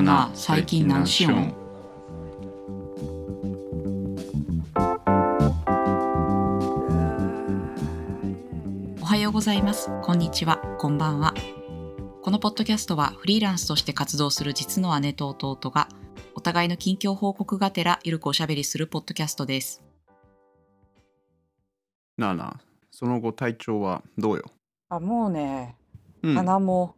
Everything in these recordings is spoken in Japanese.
あな最近何しよんおはようございます。こんにちは。こんばんは。このポッドキャストはフリーランスとして活動する実の姉と弟がお互いの近況報告がてらゆるくおしゃべりするポッドキャストです。なあなあその後体調はどうよ、あもうねうん、鼻も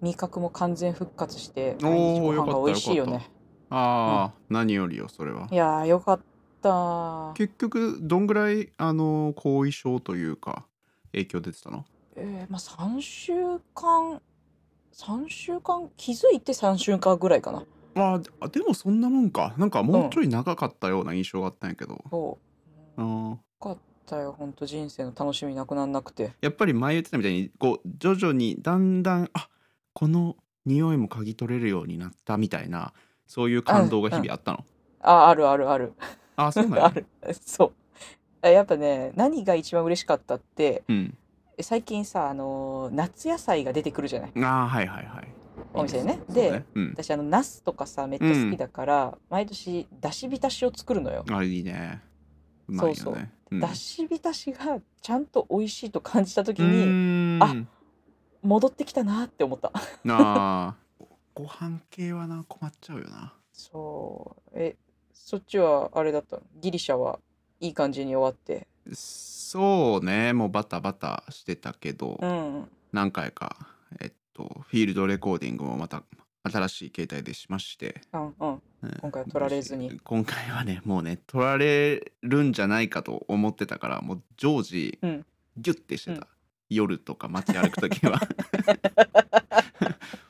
味覚も完全復活しておー毎日ご飯が美味しいよよかっねああ、何よりよそれは。いやーよかった結局どんぐらいあの後遺症というか影響出てたの？えー、まあ3週間3週間気づいて3週間ぐらいかな。ああでもそんなもんか。なんかもうちょい長かったような印象があったんやけど、そう。あー。よかったよほんと人生の楽しみなくなんなくて。やっぱり前言ってたみたいにこう徐々にだんだんあこの匂いも嗅ぎ取れるようになったみたいなそういう感動が日々あったの、ああるあるある。あそうなん あやる。そう。あやっぱね何が一番嬉しかったってうん。最近さあのー夏野菜が出てくるじゃない？ああはいはいはい。お店でね。そうでうん、私あのナスとかさめっちゃ好きだから、毎年だし浸しを作るのよ、あいいね。うまいよね。そうそう。うん。だし浸しがちゃんと美味しいと感じた時うにーん。あ戻ってきたなって思った。あ。ーご飯系はな困っちゃうよな。そう。えそっちはあれだったの？ギリシャはいい感じに終わって。そうね。もうバタバタしてたけど、うん。何回かえっとフィールドレコーディングもまた新しい携帯でしまして、うんうん。うん。今回は取られずに。今回はねもうね取られるんじゃないかと思ってたからもう常時うん。ギュッてしてた、うん夜とか街歩く時は。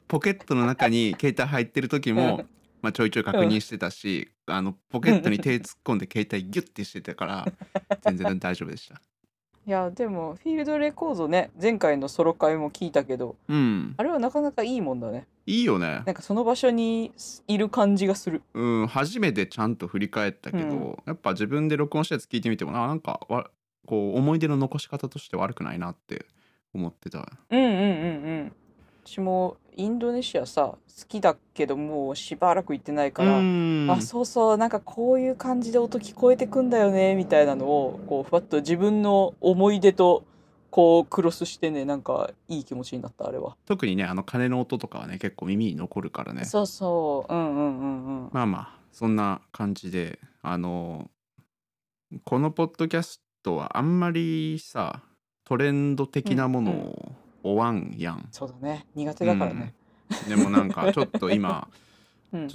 ポケットの中に携帯入ってる時も、まあ、ちょいちょい確認してたし、あのポケットに手突っ込んで携帯ギュッてしてたから 全然大丈夫でした。いやでもフィールドレコードね前回のソロ会も聞いたけどうん。あれはなかなかいいもんだね。いいよね。なんかその場所にいる感じがする。うん初めてちゃんと振り返ったけど、うん。やっぱ自分で録音したやつ聞いてみてもななんかわこう思い出の残し方として悪くないなって思ってた。うんうんうんうん。私もインドネシアさ好きだけどもうしばらく行ってないから、うん。あそうそうなんかこういう感じで音聞こえてくんだよねみたいなのをこうふわっと自分の思い出とこうクロスしてねなんかいい気持ちになったあれは、特にねあの鐘の音とかはね結構耳に残るからね。そうそううんうんうんうん。まあまあそんな感じであのこのポッドキャストはあんまりさトレンド的なものを追わんやん、そうだね。苦手だからね、でもなんか ちょっと今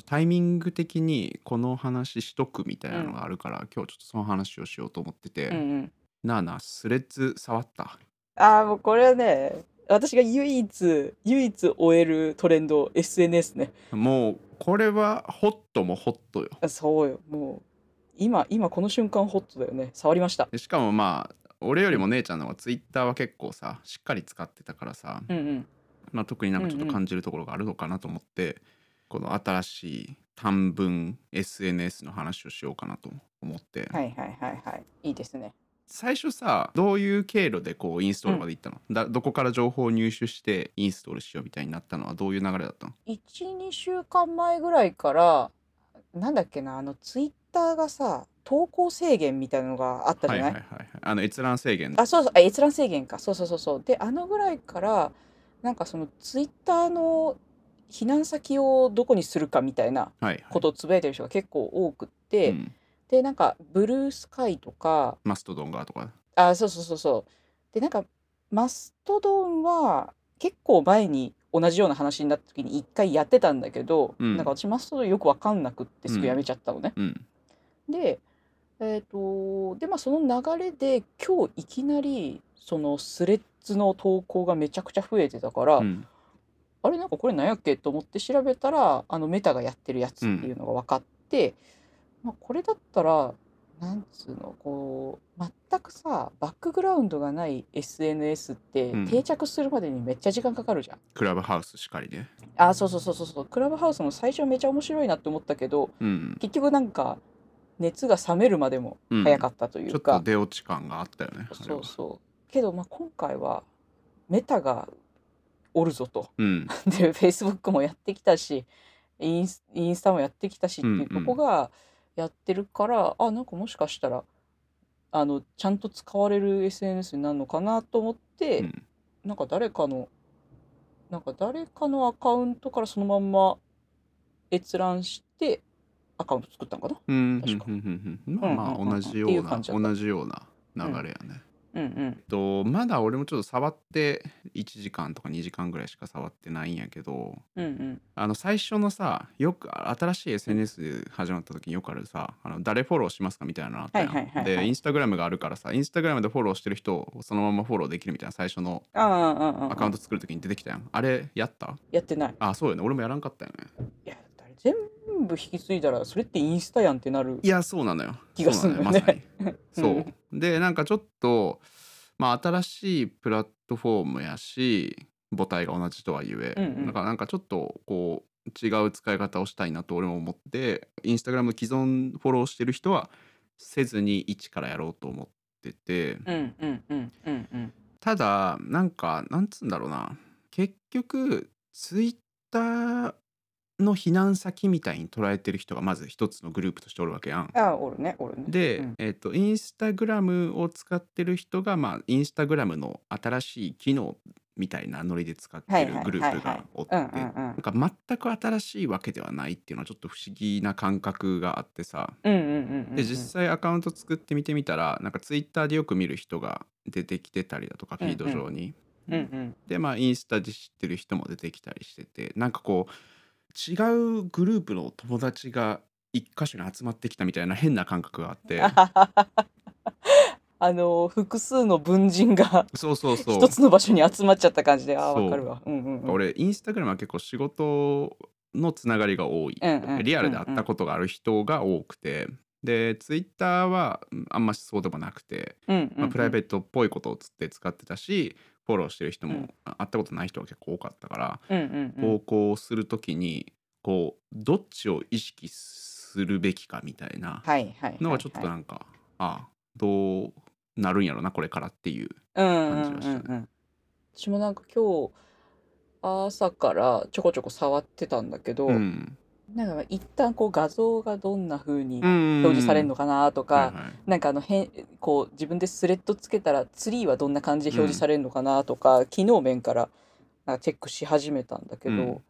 タイミング的にこの話しとくみたいなのがあるから、今日ちょっとその話をしようと思ってて、うんうん。なあなあスレッズ触った？ああもうこれはね私が唯一唯一終えるトレンド SNS ね。もうこれはホットもホットよ。あそうよ。もう今今この瞬間ホットだよね。触りました。でしかもまあ俺よりも姉ちゃんの方がツイッターは結構さしっかり使ってたからさ、うんうん。まあ、特になんかちょっうんうんと感じるところがあるのかなと思って、この新しい短文 SNS の話をしようかなと思って、はいはいはいはい。いいですね。最初さどういう経路でこうインストールまでいったの、だどこから情報を入手してインストールしようみたいになったのはどういう流れだったの？12週間前ぐらいからなんだっけなあのツイッターがさ投稿制限みたいなのがあったじゃない？い、ははいはいはい。あの閲覧制限あそうそう。あ閲覧制限か。そうそうそうそう。であのぐらいからなんかそのツイッターの避難先をどこにするかみたいなはいはい。ことをつぶやいてる人が結構多くって、うん。でなんかブルースカイとかマストドンがとか。あそうそうそうそう。でなんかマストドンは結構前に同じような話になった時に一回やってたんだけど、うん。なんか私マストドンよく分かんなくってすぐやめちゃったのね。うんでえっ、とでまあその流れで今日いきなりそのスレッズの投稿がめちゃくちゃ増えてたから、うん。あれなんかこれ何やっけと思って調べたらあのメタがやってるやつっていうのが分かって、まあ、これだったらなんつうのこう全くさバックグラウンドがない SNS ってうん。定着するまでにめっちゃ時間かかるじゃん。クラブハウスしかりね。あそうそうそうそうそう。クラブハウスも最初めちゃ面白いなって思ったけどうん。結局なんか熱が冷めるまでもうん。早かったといちょっうか、と出落ち感があったよねそうそう。けどまあ今回はメタがおるぞと。うん。で Facebook もやってきたしインスインスタもやってきたしっていうとこがやってるから、あなんかもしかしたらあのちゃんと使われる SNS になるのかなと思って、うん。なんか誰かのなんか誰かのアカウントからそのまんま閲覧してアカウント作ったのかな？うん確か。うんうんうんまあまあ同じよううな同じような流れやね。うんうん。とまだ俺もちょっと触って1時間とか2時間ぐらいしか触ってないんやけどうんうん。あの最初のさよく新しい SNS で始まった時によくあるさあの誰フォローしますかみたいなのあったやん、でインスタグラムがあるからさインスタグラムでフォローしてる人をそのままフォローできるみたいな最初のアカウント作る時に出てきたやん。あれやった？やってない。あそうよね。俺もやらんかったよね全部引き継いだらそれってインスタやんってなるいやそうなのよ。気がするんだよね。そうまさに。そう。でなんかちょっとまあ新しいプラットフォームやし母体が同じとはいえ、うんうん。だからなんかちょっとこう違う使い方をしたいなと俺も思ってインスタグラム既存フォローしてる人はせずに一からやろうと思ってて。うんうんうんうんうん。ただなんかなんつうんだろうな。結局ツイッターの避難先みたいに捉えてる人がまず一つのグループとしておるわけやん。ああおるねおるね。で、うん。えっとインスタグラムを使ってる人がまあインスタグラムの新しい機能みたいなノリで使ってるグループがおってなんか全く新しいわけではないっていうのはちょっと不思議な感覚があってさ。で実際アカウント作ってみてみたらなんかツイッターでよく見る人が出てきてたりだとかフィード上に、うんうん。でまあインスタで知ってる人も出てきたりしててなんかこう違うグループの友達が一箇所に集まってきたみたいな変な感覚があって。あの複数の文人がそうそうそう。一つの場所に集まっちゃった感じでああそう。わかるわ。うんうんうん。俺インスタグラムは結構仕事のつながりが多い、うんうんリアルで会ったことがある人が多くて。でツイッターはうんあんましそうでもなくて、うんうんまあ、プライベーートっぽいことをつって使ってたしフォローしてる人も、うん。あ会ったことない人が結構多かったから、トうんうんうん。投稿をするときにこうどっちを意識するべきかみたいなはいはいのがちょっとなんか、ああどうなるんやろなこれからっていううんうんうん感じがしたうん。私もなんか今日朝からちょこちょこ触ってたんだけど、うんなんか一旦こう画像がどんな風に表表示されるのかなとか、はいはい。なんかあの変こう自分でスレッドつけたらツリーはどんな感じで表示されるのかなとか、機能面からなんかチェックし始めたんだけど、うん。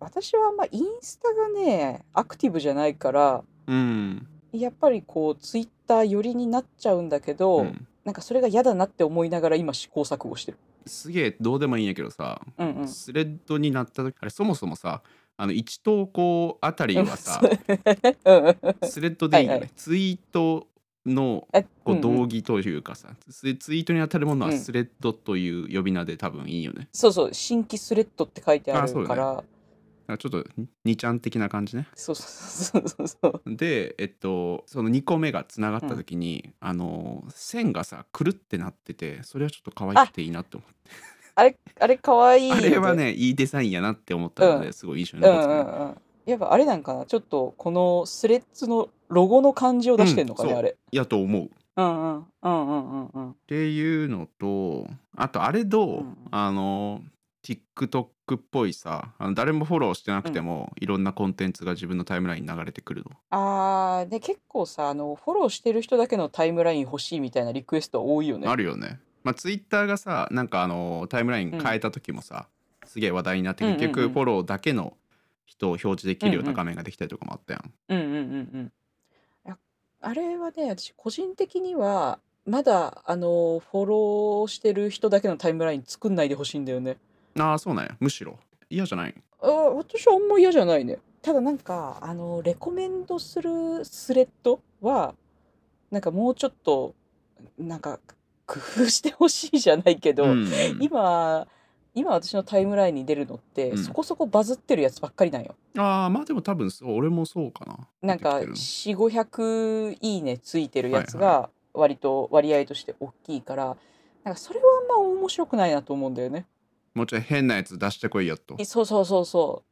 私はあんまインスタがねアクティブじゃないからうん。やっぱりこうツイッター寄りになっちゃうんだけど、うん。なんかそれが嫌だなって思いながら今試行錯誤してる。すげえどうでもいいんやけどさ、うんうん。スレッドになった時あれそもそもさあの1投稿あたりはさ うん。うんスレッドでいいよね、はいはい。ツイートのえこううんうん。同義というかさ、ツツイートに当たるものはうん。スレッドという呼び名で多分いいよね。そうそう。新規スレッドって書いてあるから。だからちょっと2ちゃん的な感じね。そうそうそうそうそう。でえっとその2個目がつながった時に、あの線がさくるってなっててそれはちょっと可愛くていいなって思ってあれあれかわいあれはねいいデザインやなって思ったので、うん。すごい印象にうん残ってた。ね、うんうん。やっぱあれなんかなちょっとこのスレッズのロゴの感じを出してんのかね、うんあれ。やと思う。うんうんうんうんうんうん。っていうのとあとあれどう、うん。あの TikTok っぽいさあの誰もフォローしてなくても、いろんなコンテンツが自分のタイムラインに流れてくるの。あーで結構さあのフォローしてる人だけのタイムライン欲しいみたいなリクエスト多いよね。あるよね。まあ Twitter がさなんかあのタイムライン変えた時もさ、すげえ話題になってうんうんうん。結局フォローだけの人を表示できるような画面ができたりとかもあったやん。うんうんうんうん。あれはね私個人的にはまだあのフォローしてる人だけのタイムライン作んないでほしいんだよね。ああそうなんや。むしろ。嫌じゃない？あ私はあんま嫌じゃないね。ただなんかあのレコメンドするスレッドはなんかもうちょっとなんか工夫してほしいじゃないけど、うんうん。今今私のタイムラインに出るのって、うん。そこそこバズってるやつばっかりなんよ。ああまあでも多分そう俺もそうかな。なんか出てき4500いいねついてるやつはが割と割合として大きいからなんかそれはあんま面白くないなと思うんだよね。もうちょい変なやつ出してこいよと。え。そうそうそうそ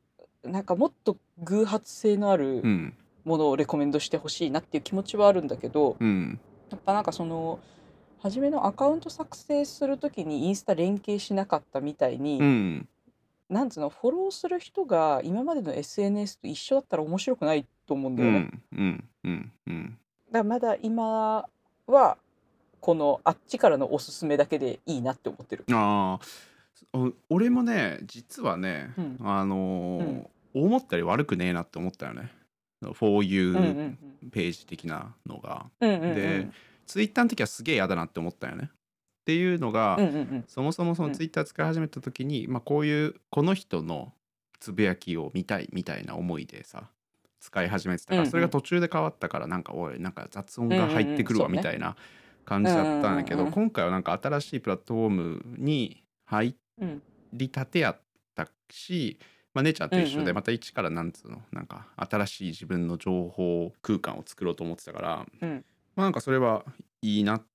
う。なんかもっと偶発性のあるうん。ものをレコメンドしてほしいなっていう気持ちはあるんだけどうん。やっぱなんかその初めのアカウント作成する時にインスタ連携しなかったみたいに、うん。なんつうのフォローする人が今までの SNS と一緒だったら面白くないと思うんだよね。うんうんうんうん。だからまだ今はこのあっちからのおすすめだけでいいなって思ってる。ああお俺もね実はね、うん。あのー思ったより悪くねえなって思ったよね。For うんう You ん。ページ的なのが、うんうんうんうん。でツイッターの時はすげえ嫌だなって思ったよね。っていうのが、うんうんうん。そもそもそのうん。ツイッター使い始めた時に、まあ、こういうこの人のつぶやきを見たいみたいな思いでさ使い始めてたから、うんうん。それが途中で変わったからなんかおいなんか雑音が入ってくるわうんうんうん。みたいな感じだったんだけど、うんうんうんうん。今回はなんか新しいプラットフォームに入うんりたてやったし、まあ、姉ちゃんと一緒うんうん。でまた一からなんつうのなんか新しい自分の情報空間を作ろうと思ってたから、うんまあなんかそれはいいなっ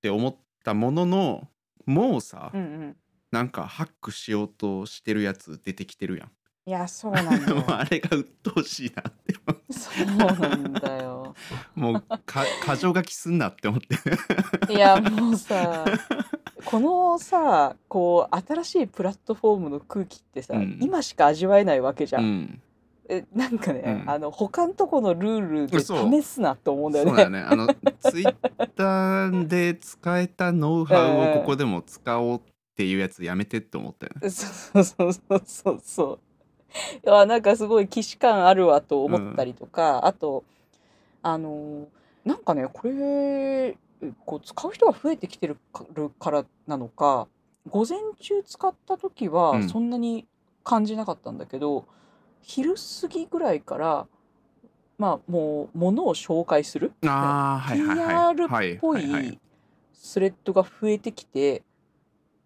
て思ったもののもうさ、うんうんなんかハックしようとしてるやつ出てきてるやん。いやそうなんだ もうよ。あれが鬱陶しいなって思そうなんだよ。う もうか過剰書きすんなって思って。いやもうさ このさこう新しいプラットフォームの空気ってさ、うん今しか味わえないわけじゃ。うんん、えなんかね、うんあの他のとこのルールで試すなって思うんだよそうだよね。ねあのツイッターで使えたノウハウをここでも使おうっていうやつやめてって思ったよね。そうそうそうそうそう。いやなんかすごい既視感あるわと思ったりとか、あとあのなんかねこれこう使う人が増えてきてるからなのか午前中使った時うはんそんなに感じなかったんだけど、昼過ぎぐらいからまあもう物を紹介する。あ PR はいっぽはいスレッドが増えてきて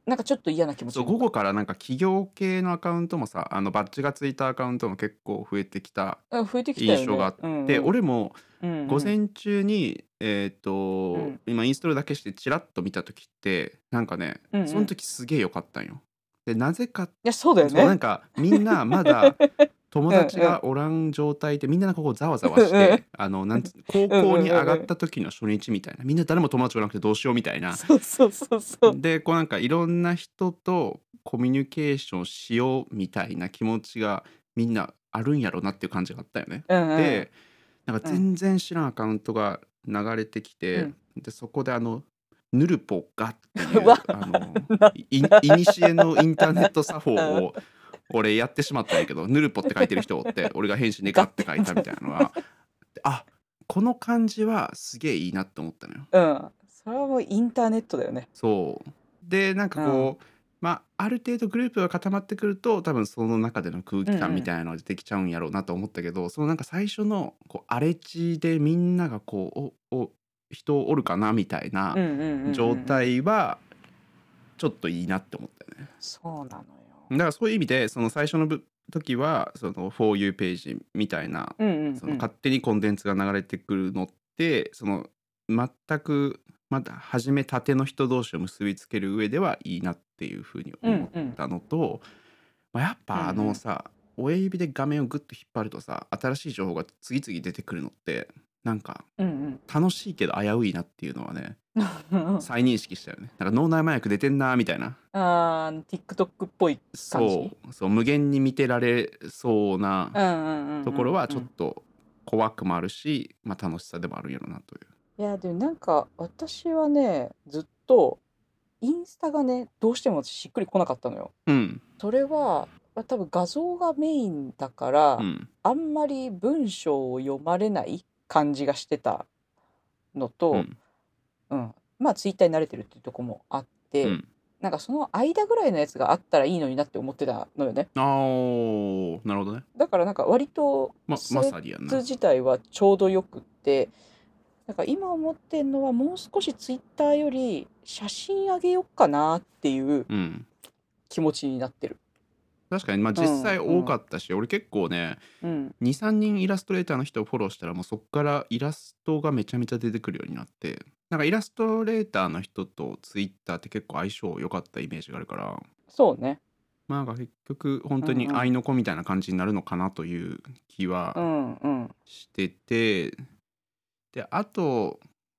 なんかちょっと嫌な気持ち午後からなんか企業系のアカウントもさあのバッジがついたアカウントも結構増えてきたうん増えてきたよね。印象があって、うん。うん俺も午前中に、えっ、と、ん。今インストールだけしてチラッと見た時ってなんかね、うんうん。その時すげえ良かったんよ。でなぜか、いやそうだよそうなんね。かみんなまだ 友達がおらん状態でみんなここざわざわしてあのなんつ高校に上がった時の初日みたいな。みんな誰も友達がなくてどうしようみたいな。そうそうそうそう。でこうなんかいろんな人とコミュニケーションしようみたいな気持ちがみんなあるんやろうなっていう感じがあったよね。うんうん、でなんか全然知らんアカウントが流れてきて、うん。でそこであのヌルポがっていう あのいいにしえのインターネット作法を俺やってしまったんやけどヌルポって書いてる人おって 俺が返信でガッて書いたみたいなのがであこの感じはすげえいいなって思ったのよ。うん。それはもうインターネットだよね。そうでなんかこう、まあある程度グループが固まってくると多分その中での空気うんうん感みたいなのが出てきちゃうんやろうなと思ったけど、そのなんか最初のこう荒れ地でみんながこうおお人おるかなみたいなうんうんうんうん状。態はちょっといいなって思ったよね。そうなのよ。だからそういう意味でその最初のぶ時はその For You ページみたいなうんうん、うん。その勝手にコンテンツが流れてくるのってその全くまだ始めたての人同士を結びつける上ではいいなっていうふうに思ったのと、まあ、やっぱあのさ、親指で画面をグッと引っ張るとさ新しい情報が次々出てくるのってなんかうん楽しいけど危ういなっていうのはねうん。再認識したよねなんか脳内麻薬出てんなみたいなあー TikTok っぽい。そうそう無限に見てられそうな。ところはちょっと怖くもあるし、まあ、楽しさでもあるんやろなという。いやでもなんか私はねずっとインスタがねどうしてもしっくりこなかったのよ。うんそれはまあ多分画像がメインだから、うんあんまり文章を読まれない感じがしてたのと、うんうんまあツイッターに慣れてるっていうところもあって、うんなんかその間ぐらいのやつがあったらいいのになって思ってたのよね。あーなるほどね。だからなんか割とまスレッまさにやんなズ。自体はちょうどよくってなんか今思ってんのはもう少しツイッターより写真あげよっかなっていううん気持ちになってる。確かにまあ実際多かったし、俺結構ねうん、23人イラストレーターの人をフォローしたらもうそっからイラストがめちゃめちゃ出てくるようになってなんかイラストレーターの人とツイッターって結構相性良かったイメージがあるからそうね。まあ結局本当にうんうん愛の子みたいな感じになるのかなという気うはんうん。してて、であと、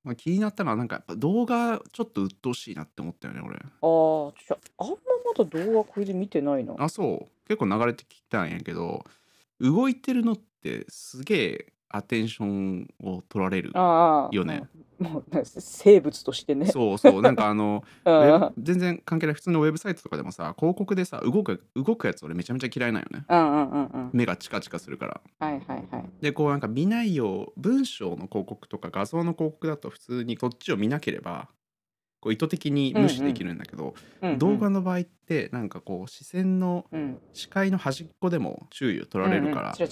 まあ、気になったのはなんかやっぱ動画ちょっと鬱陶しいなって思ったよね俺ああ、じゃああんままだ動画これで見てないな。あそう結構流れてきたんやけど動いてるのってすげえアテンションを取られるああよね。もう生物としてね。そうそうなんかあの 全然関係ない普通のウェブサイトとかでもさ広告でさ動く動くやつ俺めちゃめちゃ嫌いなんよねうんうんうんうん。目がチカチカするからはいはいはい。でこうなんか見ないよう文章の広告とか画像の広告だと普通にこっちを見なければこう意図的に無視できるんだけど、うんうん。動画の場合ってなんかこう視線のうん。視界の端っこでも注意を取られるから。そう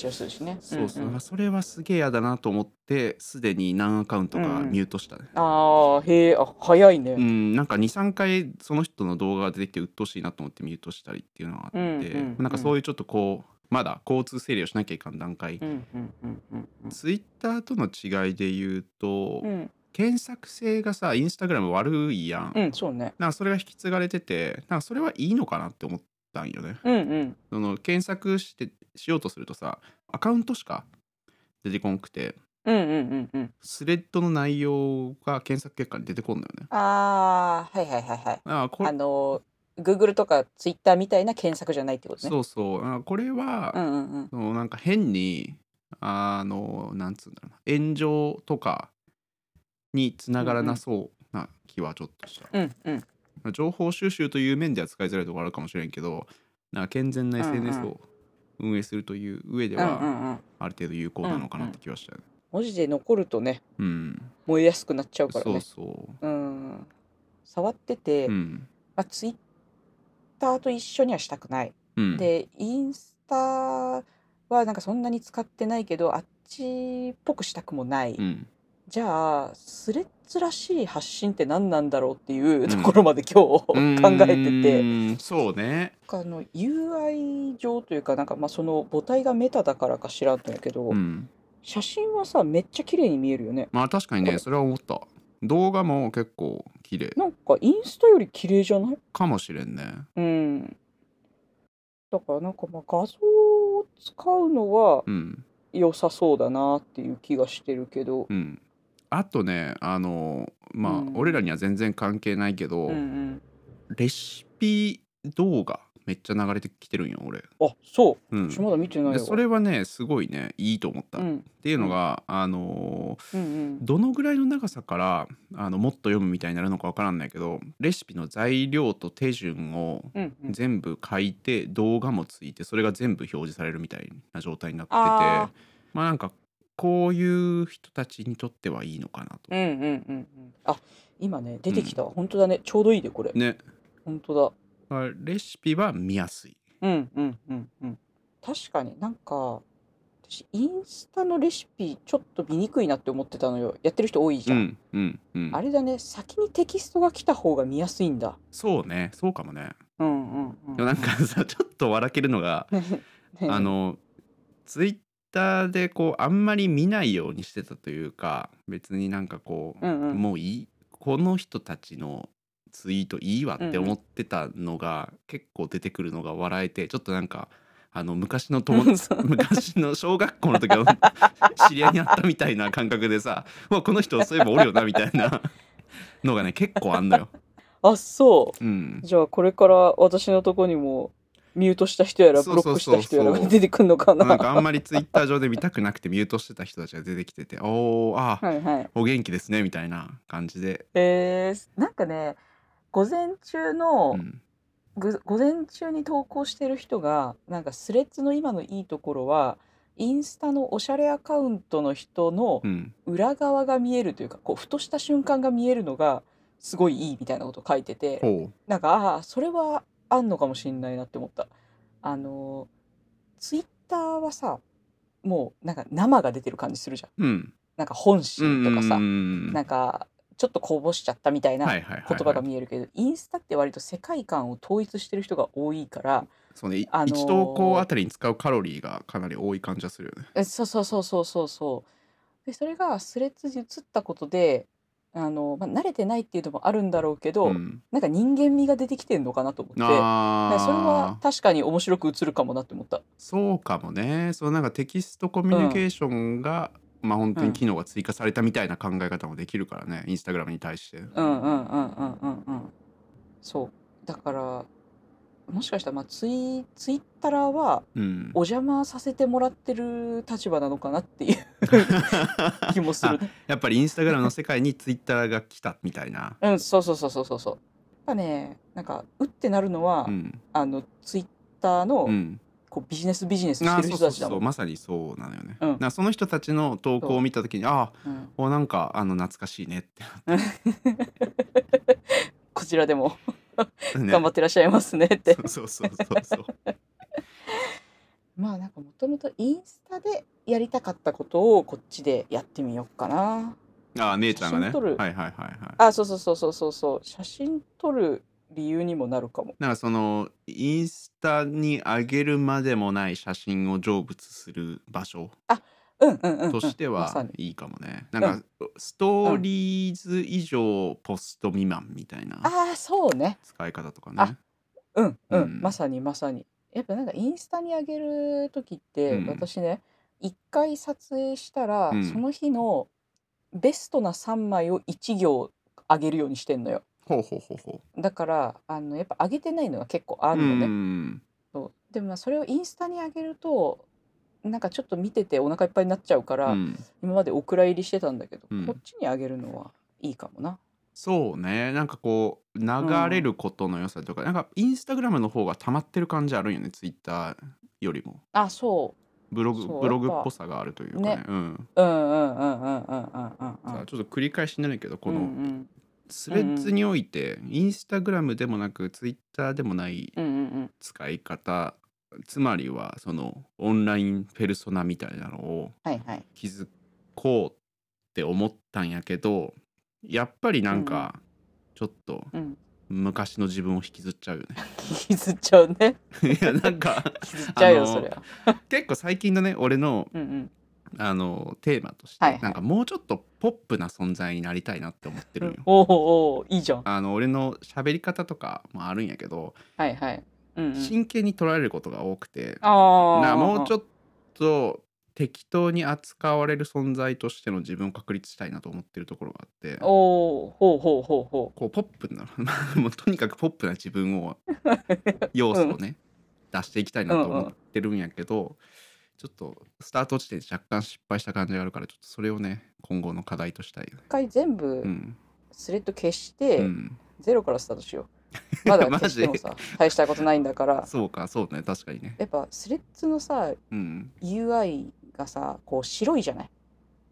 そう、んん。それはすげえ嫌だなと思ってすでに何アカウントかうんうん。ミュートしたね、ああ、へえ、あ、早いね。うん、なんか23回その人の動画が出てきて鬱陶しいなと思ってミュートしたりっていうのがあって、うんうんなんかそういうちょっとこうまだ交通整理をしなきゃいかん段階、うんうんうんうんうん。ツイッターとの違いで言うと、うん検索性がさインスタグラム悪いやん、うん、そうね。なんかそれが引き継がれててなんかそれはいいのかなって思ったんよねうんうん。その検索してしようとするとさアカウントしか出てこんくてうんうんうんうん。スレッドの内容が検索結果に出てこんのよねああ、はいはいはいはい。あこれあの、Google とか Twitter みたいな検索じゃないってことね。そうそうあこれは、うんうんうん。そのなんか変にあのなんつうんだろうな炎上とかにつながらなそうな気はちょっとした、うんうん。情報収集という面では使いづらいところあるかもしれんけどな健全な SNS を運営するという上ではうん。ある程度有効なのかなって気はしたよね文字で残るとね、うん燃えやすくなっちゃうからそうね。そううん。触ってて、うんまあ、Twitter と一緒にはしたくない。うんで、インスタはなんかそんなに使ってないけど、あっちっぽくしたくもない。うんじゃあ、スレッズらしい発信って何なんだろうっていううんところまで今日考えてて、うんそうね。あの UI 上というか、なんかまあその母体がメタだからか知らんのやけど、うん。写真はさ、めっちゃ綺麗に見えるよね。まあ確かにねそれは思った。動画も結構綺麗。なんかインスタより綺麗じゃない？かもしれんね。うん。だからなんかまあ画像を使うのはうん。良さそうだなっていう気がしてるけど、うんあとねあのまあ、うん俺らには全然関係ないけど、うんうん。レシピ動画めっちゃ流れてきてるんよ俺、あ、そう。うん私まだ見てないわ。でそれはねすごいねいいと思った、っうんていうのが、あのうんうん。どのぐらいの長さからあのもっと読むみたいになるのかわからんないけどレシピの材料と手順をうんうん。全部書いて動画もついてそれが全部表示されるみたいな状態になっててあまあなんかこういう人たちにとってはいいのかなと。うんうんうんうん。あ、今ね、出てきたわ。本当だね。ちょうどいいで、これ。ね本当だ。あレシピは見やすい。うんうんうんうん。確かになんか、私、インスタのレシピちょっと見にくいなって思ってたのよ。やってる人多いじゃん。うんうんうんあれだね、先にテキストが来た方が見やすいんだ。そうねそうかもね。うんうんうん。でもなんかさちょっと笑けるのが あ、のツイッターでこうあんまり見ないようにしてたというか別になんかこう、うんうんもういい？この人たちのツイートいいわって思ってたのが、結構出てくるのが笑えてちょっとなんかあの昔の友達 昔の小学校の時の 知り合いになったみたいな感覚でさ「うわこの人そういえばおるよな」みたいなのがね結構あんのよ。あ、そう。うん、じゃあこれから私のとこにもミュートした人やらブロックした人やらが 出てくんのかな。なんかあんまりツイッター上で見たくなくてミュートしてた人たちが出てきてて「おーあーはいはい。お元気ですね」みたいな感じで、えー、なんかね、午前中の、うん。ぐ午前中に投稿してる人が、なんかスレッズの今のいいところは、インスタのおしゃれアカウントの人のうん、裏側が見えるというか、こう、ふとした瞬間が見えるのが、すごいいいみたいなこと書いてて、ほなんか、ああ、それはあんのかもしれないなって思った。あの、ツイッターはさ、もうなんか生が出てる感じするじゃん。う、うん、なんか本心とかさうん、うんなんかちょっとこぼしちゃったみたいなはいはいはいはい言葉が見えるけど、インスタって割と世界観を統一してる人が多いから、そうね、あのー一投稿あたりに使うカロリーがかなり多い感じはするよね。えそうそうそうそうそうそう。で、それがスレッズに移ったことで、あの、まあ、慣れてないっていうのもあるんだろうけど、うん、なんか人間味が出てきてんのかなと思って、それはあ確かに面白く映るかもなって思った。そうかもねそうなんかテキストコミュニケーションが、まあ本当に機能が追加されたみたいな考え方もできるからねインスタグラムに対して。うんうんうんうんうんうん。そう。だから、もしかしたらまあツイツイッターはうんお邪魔させてもらってる立場なのかなっていう 気もするね。やっぱりインスタグラムの世界にツイッターが来たみたいな。うんそうそうそうそうそうそう。やっぱねなんかうってなるのは、うん。あのツイッターの、うん。こうビジネスビジネスしてる人たちだもん。まさにそうなのよね。うんなその人たちの投稿を見た時にあうんおなんかあの懐かしいねって こちらでもね 頑張ってらっしゃいますねって。そうそうそうそう。まあなんかもともとインスタでやりたかったことをこっちでやってみようかな。あ姉ちゃんがね。写真撮るはいはいはいはい。あそうそうそうそうそうそう写真撮る理由にもなるかも。なんかそのインスタに上げるまでもない写真を成仏する場所うんうんうん、うん。としてはいいかもね。なんかストーリーズ以上ポスト未満みたいなああそうね。使い方とかあね。うんうん、うんまさにまさに。やっぱなんかインスタに上げる時って、うん私ね一回撮影したら、うんその日のベストな3枚を1行上げるようにしてんのよ。ほうほうほうほだからあのやっぱ上げてないのが結構あう。るのね。でもまあそれをインスタに上げるとなんかちょっと見ててお腹いっぱいになっちゃうから、うん、今までお蔵入りしてたんだけど、うん、こっちにあげるのはいいかもな。そうね。なんかこう流れることの良さとか、うん、なんかインスタグラムの方が溜まってる感じあるよねツイッターよりも。あそう。ブログブログっぽさがあるというかね。ねうん、うんうんうんうんうんうんうんちょっと繰り返しになるけどこの、スレッズにおいて、インスタグラムでもなくツイッターでもない使い方つまりはそのオンラインペルソナみたいなのをはいはい。築こうって思ったんやけどやっぱりなんかちょっとうん。昔の自分を引きずっちゃうよね。引きずっちゃうね。いやなんか 引きずっちゃうよ、あのそりゃ。結構最近のね俺のうんうん。あのテーマとして、はいはいなんかもうちょっとポップな存在になりたいなって思ってるんよ。おおいいじゃん。あの俺の喋り方とかもあるんやけど、はいはい。うんうん。真剣に捉えることが多くて。なもうちょっと適当に扱われる存在としての自分を確立したいなと思ってるところがあってと。おおほうほうほうほこうポップな もうとにかくポップな自分を 要素をね、出していきたいなと思ってるんやけど、ちょっとスタート地点で若干失敗した感じがあるからちょっとそれをね今後の課題としたいよね。一回全部うんスレッド消して、うん、ゼロからスタートしよう。まだ マジ？消してもさ、大したことないんだから。そうかそうね。確かにね。やっぱ Threads のさ、うん、UI がさ、こう白いじゃない？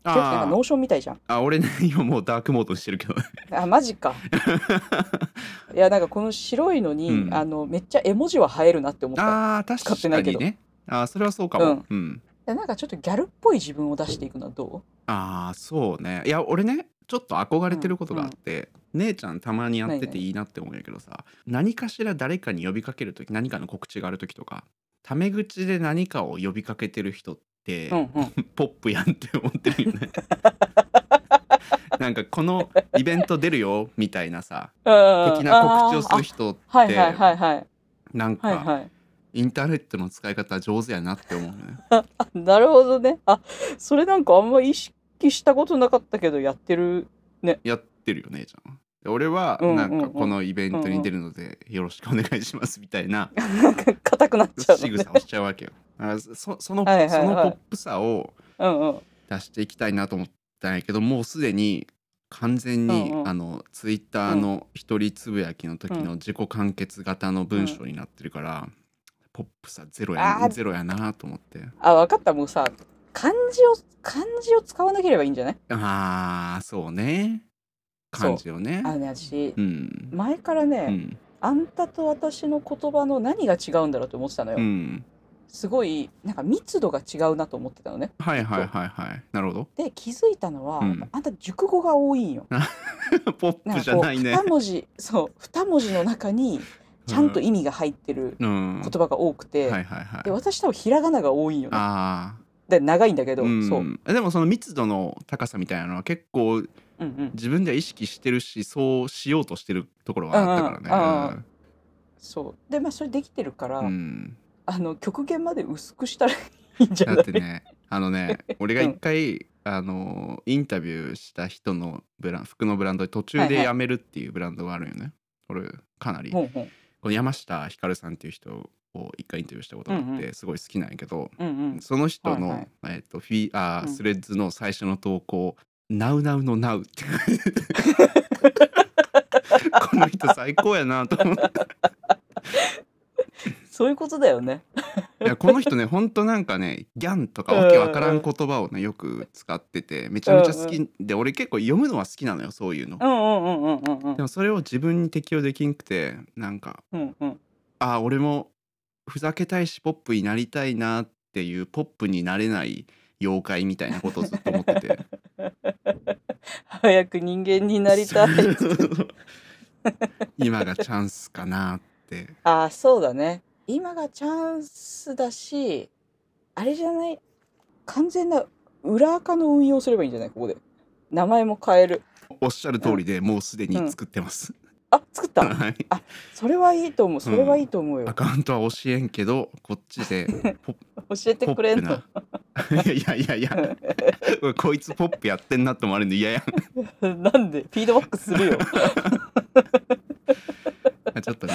ちょっとなんかあ Notion みたいじゃん。ああ俺ね今もうダークモードにしてるけど。あ、マジか。いや、なんかこの白いのに、うん。あの、めっちゃ絵文字は映えるなって思った。あー使ってないけど。確かにねあーそれはそうかも。うん。うん。でなんかちょっとギャルっぽい自分を出していくのはどああそうね。いや俺ねちょっと憧れてることがあって、姉ちゃんたまにやってていいなって思うんやけどさ何かしら誰かに呼びかける時何かの告知がある時とかタメ口で何かを呼びかけてる人って、ううんうん。ポップやんって思ってるよね なんかこのイベント出るよみたいなさ的な告知をする人って、あーあはいはいはいはい。なんか、はいはい。インターネットの使い方上手やなって思うよねあ なるほどね。あそれなんかあんま意識したことなかったけどやってる？やってるよ姉ちゃん俺はなんんかこのイベントに出るのでよろしくお願いしますみたいな。硬くなっちゃうのね。仕草をしちゃうわけよ。あそそのはいはいはい。そのポップさを。出していきたいなと思ったんやけどもうすでに完全に、うんうん。あのツイッターの一人つぶやきの時の自己完結型の文章になってるから、ポップさゼロやゼロやなと思って。あ分かった。もうさ漢字を漢字を使わなければいいんじゃない？あーそうね。感じをね。あのね私うん。前からね、うん。あんたと私の言葉の何が違うんだろうと思ってたのよ、うん。すごいなんか密度が違うなと思ってたのね。はいはいはいはい。なるほど。で気づいたのは、あんた熟語が多いんよ。ポップなんかこうじゃないね2文字そう2文字の中にちゃんと意味が入ってるうん。言葉が多くて、で私多分ひらがなが多いんよね。あで長いんだけあど、そう、でもその密度の高さみたいなのは結構うんうん、自分では意識してるしそうしようとしてるところがあったからね。そう。でまあそれできてるから、うん。うんあの極限まで薄くしたらいいんじゃない？だってねあのね 俺が一回、あのインタビューした人のブラン服のブランドで途中ではいはい。やめるっていうブランドがあるんよね、俺かなり。ほうほう。この山下ひかるさんっていう人を一回インタビューしたことがあって、すごい好きなんやけど、その人の、はいはい。えっとフィあーうん。スレッズの最初の投稿「ナウナウのナウ」って この人最高やなと思ってそういうことだよね。いやこの人ねほんとなんかねギャンとかわけわからん言葉をねよく使っててめちゃめちゃ好きで俺結構読むのは好きなのよそういうの。でもそれを自分に適用できんくてなんかうんうん。あ俺もふざけたいしポップになりたいなっていうポップになれない妖怪みたいなことをずっと思ってて。早く人間になりたい 今がチャンスかなって。ああそうだね。今がチャンスだしあれじゃない？完全な裏垢の運用すればいいんじゃない？ここで。名前も変える。おっしゃる通りでもうすでに作ってます、あ作った。はい。それはいいと思う。それはいいと思うよ、アカウントは教えんけどこっちでポッ 教えてくれんの？ポップな。いやいやいや。いやこいつポップやってんなって思われるの嫌やなんで？フィードバックするよ。ちょっとね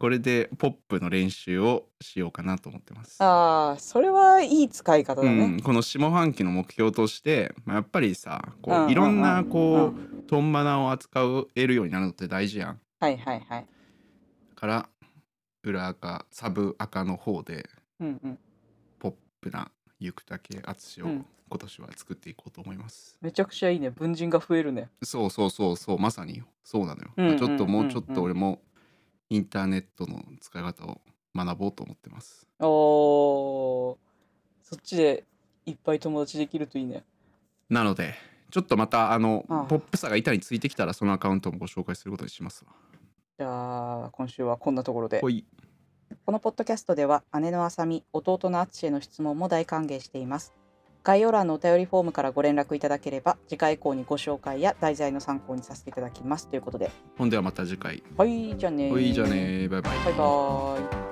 これでポップの練習をしようかなと思ってます。ああそれはいい使い方だね、うん、この下半期の目標として、まあ、やっぱりさこう、うんうんうんいろんなこうう、トンマナを扱えるようになるのって大事やん。はいはいはい。だから裏赤サブ赤の方でうんうん。ポップな行竹淳をうん。今年は作っていこうと思います、めちゃくちゃいいね。文人が増えるね。そうそうそうそう。まさにそうなのよ、うんうんうんうんちょっともうちょっと俺もインターネットの使い方を学ぼうと思ってます。おー。そっちでいっぱい友達できるといいね。なのでちょっとまたあのああ。ポップさが板についてきたらそのアカウントもご紹介することにしますわ。じゃあ今週はこんなところで。ほい。このポッドキャストでは姉のあさみ弟のあつしへの質問も大歓迎しています概要欄のお便りフォームからご連絡いただければ次回以降にご紹介や題材の参考にさせていただきます。ということで。ほんではまた次回。はいじゃあねー。ほいじゃあねバイバイ。バイバーイ